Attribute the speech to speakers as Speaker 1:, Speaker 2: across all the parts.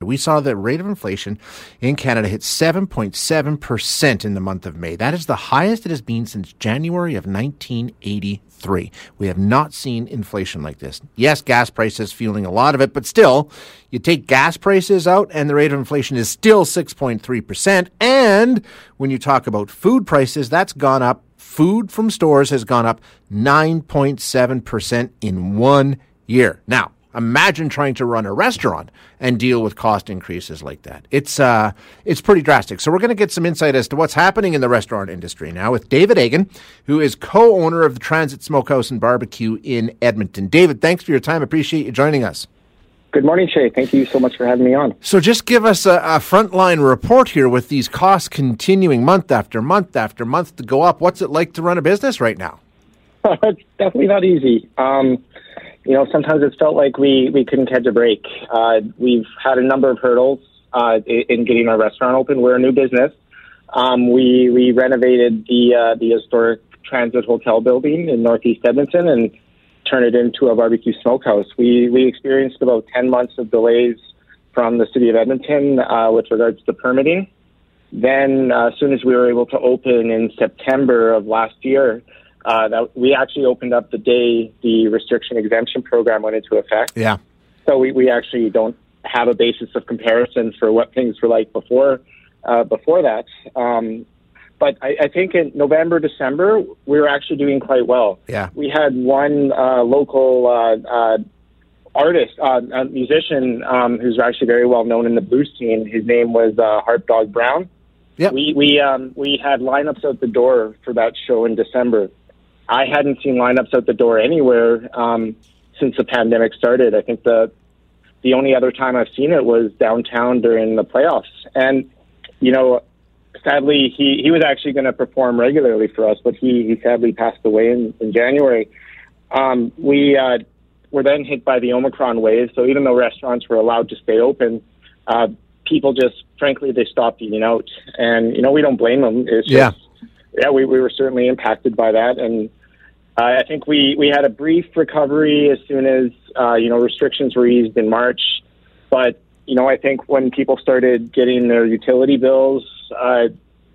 Speaker 1: We saw the rate of inflation in Canada hit 7.7% in the month of May. That is the highest it has been since January of 1983. We have not seen inflation like this. Yes, gas prices fueling a lot of it, but still, you take gas prices out and the rate of inflation is still 6.3%. And when you talk about food prices, that's gone up. Food from stores has gone up 9.7% in one year. Now, imagine trying to run a restaurant and deal with cost increases like that. It's uh, it's pretty drastic. So we're going to get some insight as to what's happening in the restaurant industry now with David Egan, who is co-owner of the Transit Smokehouse and Barbecue in Edmonton. David, thanks for your time. Appreciate you joining us.
Speaker 2: Good morning, Shay. Thank you so much for having me on.
Speaker 1: So, just give us a, a frontline report here with these costs continuing month after month after month to go up. What's it like to run a business right now?
Speaker 2: it's definitely not easy. Um, you know, sometimes it's felt like we, we couldn't catch a break. Uh, we've had a number of hurdles uh, in getting our restaurant open. We're a new business. Um, we we renovated the uh, the historic Transit Hotel building in Northeast Edmonton and turned it into a barbecue smokehouse. We we experienced about ten months of delays from the city of Edmonton uh, with regards to permitting. Then, uh, as soon as we were able to open in September of last year, uh, that we actually opened up the day the restriction exemption program went into effect.
Speaker 1: Yeah.
Speaker 2: So we, we actually don't have a basis of comparison for what things were like before uh, before that. Um, but I, I think in November, December, we were actually doing quite well.
Speaker 1: Yeah.
Speaker 2: We had one uh, local uh, uh, artist, uh, a musician um, who's actually very well known in the blues scene. His name was uh, Harp Dog Brown.
Speaker 1: Yep.
Speaker 2: We we um, we had lineups out the door for that show in December. I hadn't seen lineups out the door anywhere um, since the pandemic started. I think the the only other time I've seen it was downtown during the playoffs. And you know, sadly, he he was actually going to perform regularly for us, but he he sadly passed away in, in January. Um, we uh, were then hit by the Omicron wave, so even though restaurants were allowed to stay open, uh, people just frankly they stopped eating out, and you know we don't blame them. It's
Speaker 1: Yeah.
Speaker 2: just, yeah, we, we were certainly impacted by that, and I think we, we had a brief recovery as soon as uh, you know restrictions were eased in March. But you know, I think when people started getting their utility bills, uh,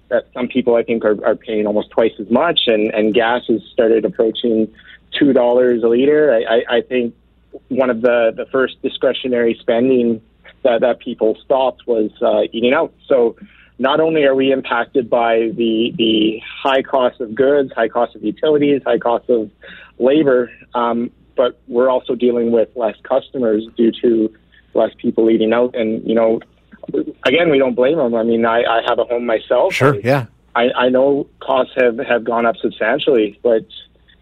Speaker 2: that some people I think are, are paying almost twice as much, and, and gas has started approaching two dollars a liter. I, I, I think one of the, the first discretionary spending that, that people stopped was uh, eating out. So not only are we impacted by the the high cost of goods, high cost of utilities, high cost of labor, um, but we're also dealing with less customers due to less people eating out. And you know, again, we don't blame them. I mean, I, I have a home myself.
Speaker 1: Sure. Yeah.
Speaker 2: I, I know costs have, have gone up substantially, but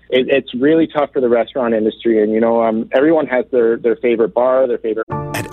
Speaker 2: it, it's really tough for the restaurant industry. And you know, um, everyone has their their favorite bar, their favorite.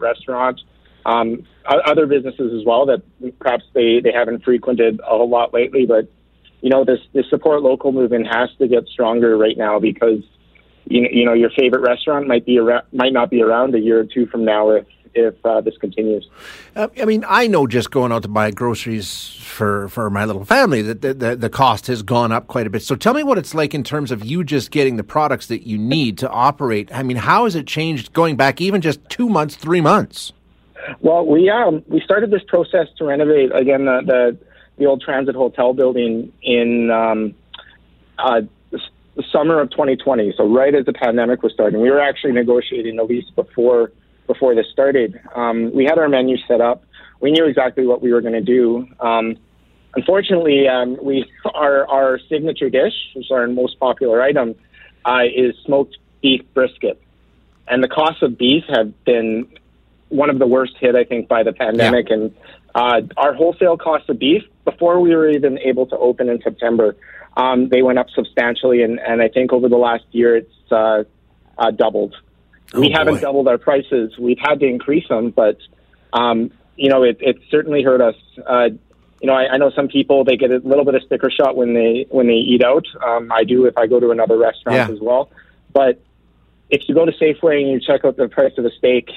Speaker 2: restaurants, um, other businesses as well that perhaps they, they haven't frequented a whole lot lately. But you know, this this support local movement has to get stronger right now because you know, you know your favorite restaurant might be around, might not be around a year or two from now if if uh, this continues.
Speaker 1: Uh, I mean, I know just going out to buy groceries for, for my little family that the, the, the cost has gone up quite a bit. So tell me what it's like in terms of you just getting the products that you need to operate. I mean, how has it changed going back even just two months, three months?
Speaker 2: Well, we um we started this process to renovate again the the, the old transit hotel building in um, uh, the, the summer of 2020. So right as the pandemic was starting, we were actually negotiating a lease before before this started. Um, we had our menu set up. We knew exactly what we were going to do. Um, unfortunately, um, we our our signature dish, which is our most popular item, uh, is smoked beef brisket, and the cost of beef have been one of the worst hit, I think, by the pandemic.
Speaker 1: Yeah.
Speaker 2: And uh, our wholesale cost of beef before we were even able to open in September, um, they went up substantially, and, and I think over the last year it's uh, uh, doubled.
Speaker 1: Oh,
Speaker 2: we haven't
Speaker 1: boy.
Speaker 2: doubled our prices. We've had to increase them, but um, you know it, it certainly hurt us. Uh, you know, I, I know some people they get a little bit of sticker shot when they when they eat out. Um, I do if I go to another restaurant
Speaker 1: Yeah.
Speaker 2: as well. But if you go to Safeway and you check out the price of a steak,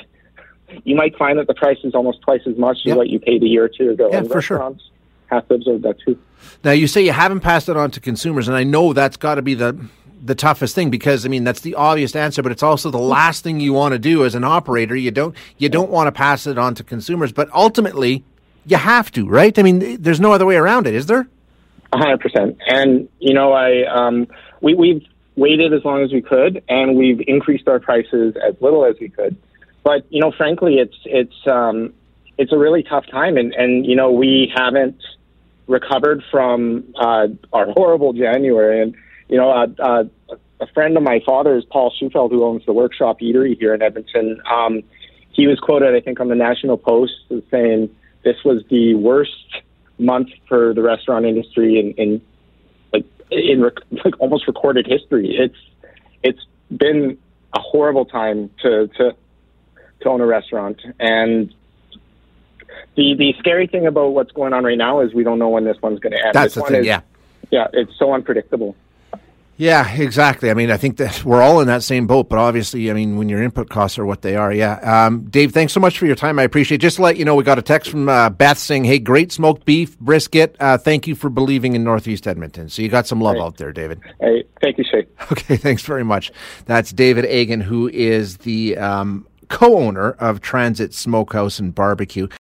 Speaker 2: you might find that the price is almost twice as much
Speaker 1: Yeah.
Speaker 2: as what you paid a year or two ago.
Speaker 1: Yeah,
Speaker 2: and
Speaker 1: for sure.
Speaker 2: have to observe that too.
Speaker 1: Now you say you haven't passed it on to consumers, and I know that's got to be the the toughest thing because I mean that's the obvious answer, but it's also the last thing you want to do as an operator. You don't you don't want to pass it on to consumers, but ultimately you have to, right? I mean, there's no other way around it, is there?
Speaker 2: A hundred percent. And you know, I um, we we've waited as long as we could, and we've increased our prices as little as we could. But you know, frankly, it's it's um, it's a really tough time, and and you know, we haven't recovered from uh, our horrible January. And you know, uh, uh, a friend of my father's, Paul Shufelt, who owns the Workshop Eatery here in Edmonton, um, he was quoted, I think, on the National Post as saying this was the worst month for the restaurant industry in, in like in rec- like almost recorded history. It's it's been a horrible time to to to own a restaurant, and the the scary thing about what's going on right now is we don't know when this one's going to end.
Speaker 1: That's
Speaker 2: this
Speaker 1: the
Speaker 2: one
Speaker 1: thing,
Speaker 2: is,
Speaker 1: yeah.
Speaker 2: yeah, it's so unpredictable.
Speaker 1: Yeah, exactly. I mean, I think that we're all in that same boat, but obviously, I mean, when your input costs are what they are, yeah. Um, Dave, thanks so much for your time. I appreciate it. Just to let you know, we got a text from uh, Beth saying, hey, great smoked beef, brisket. Uh, thank you for believing in Northeast Edmonton. So you got some love
Speaker 2: Right.
Speaker 1: out there, David.
Speaker 2: Hey, thank you, Shay.
Speaker 1: Okay, thanks very much. That's David Egan, who is the um, co owner of Transit Smokehouse and Barbecue.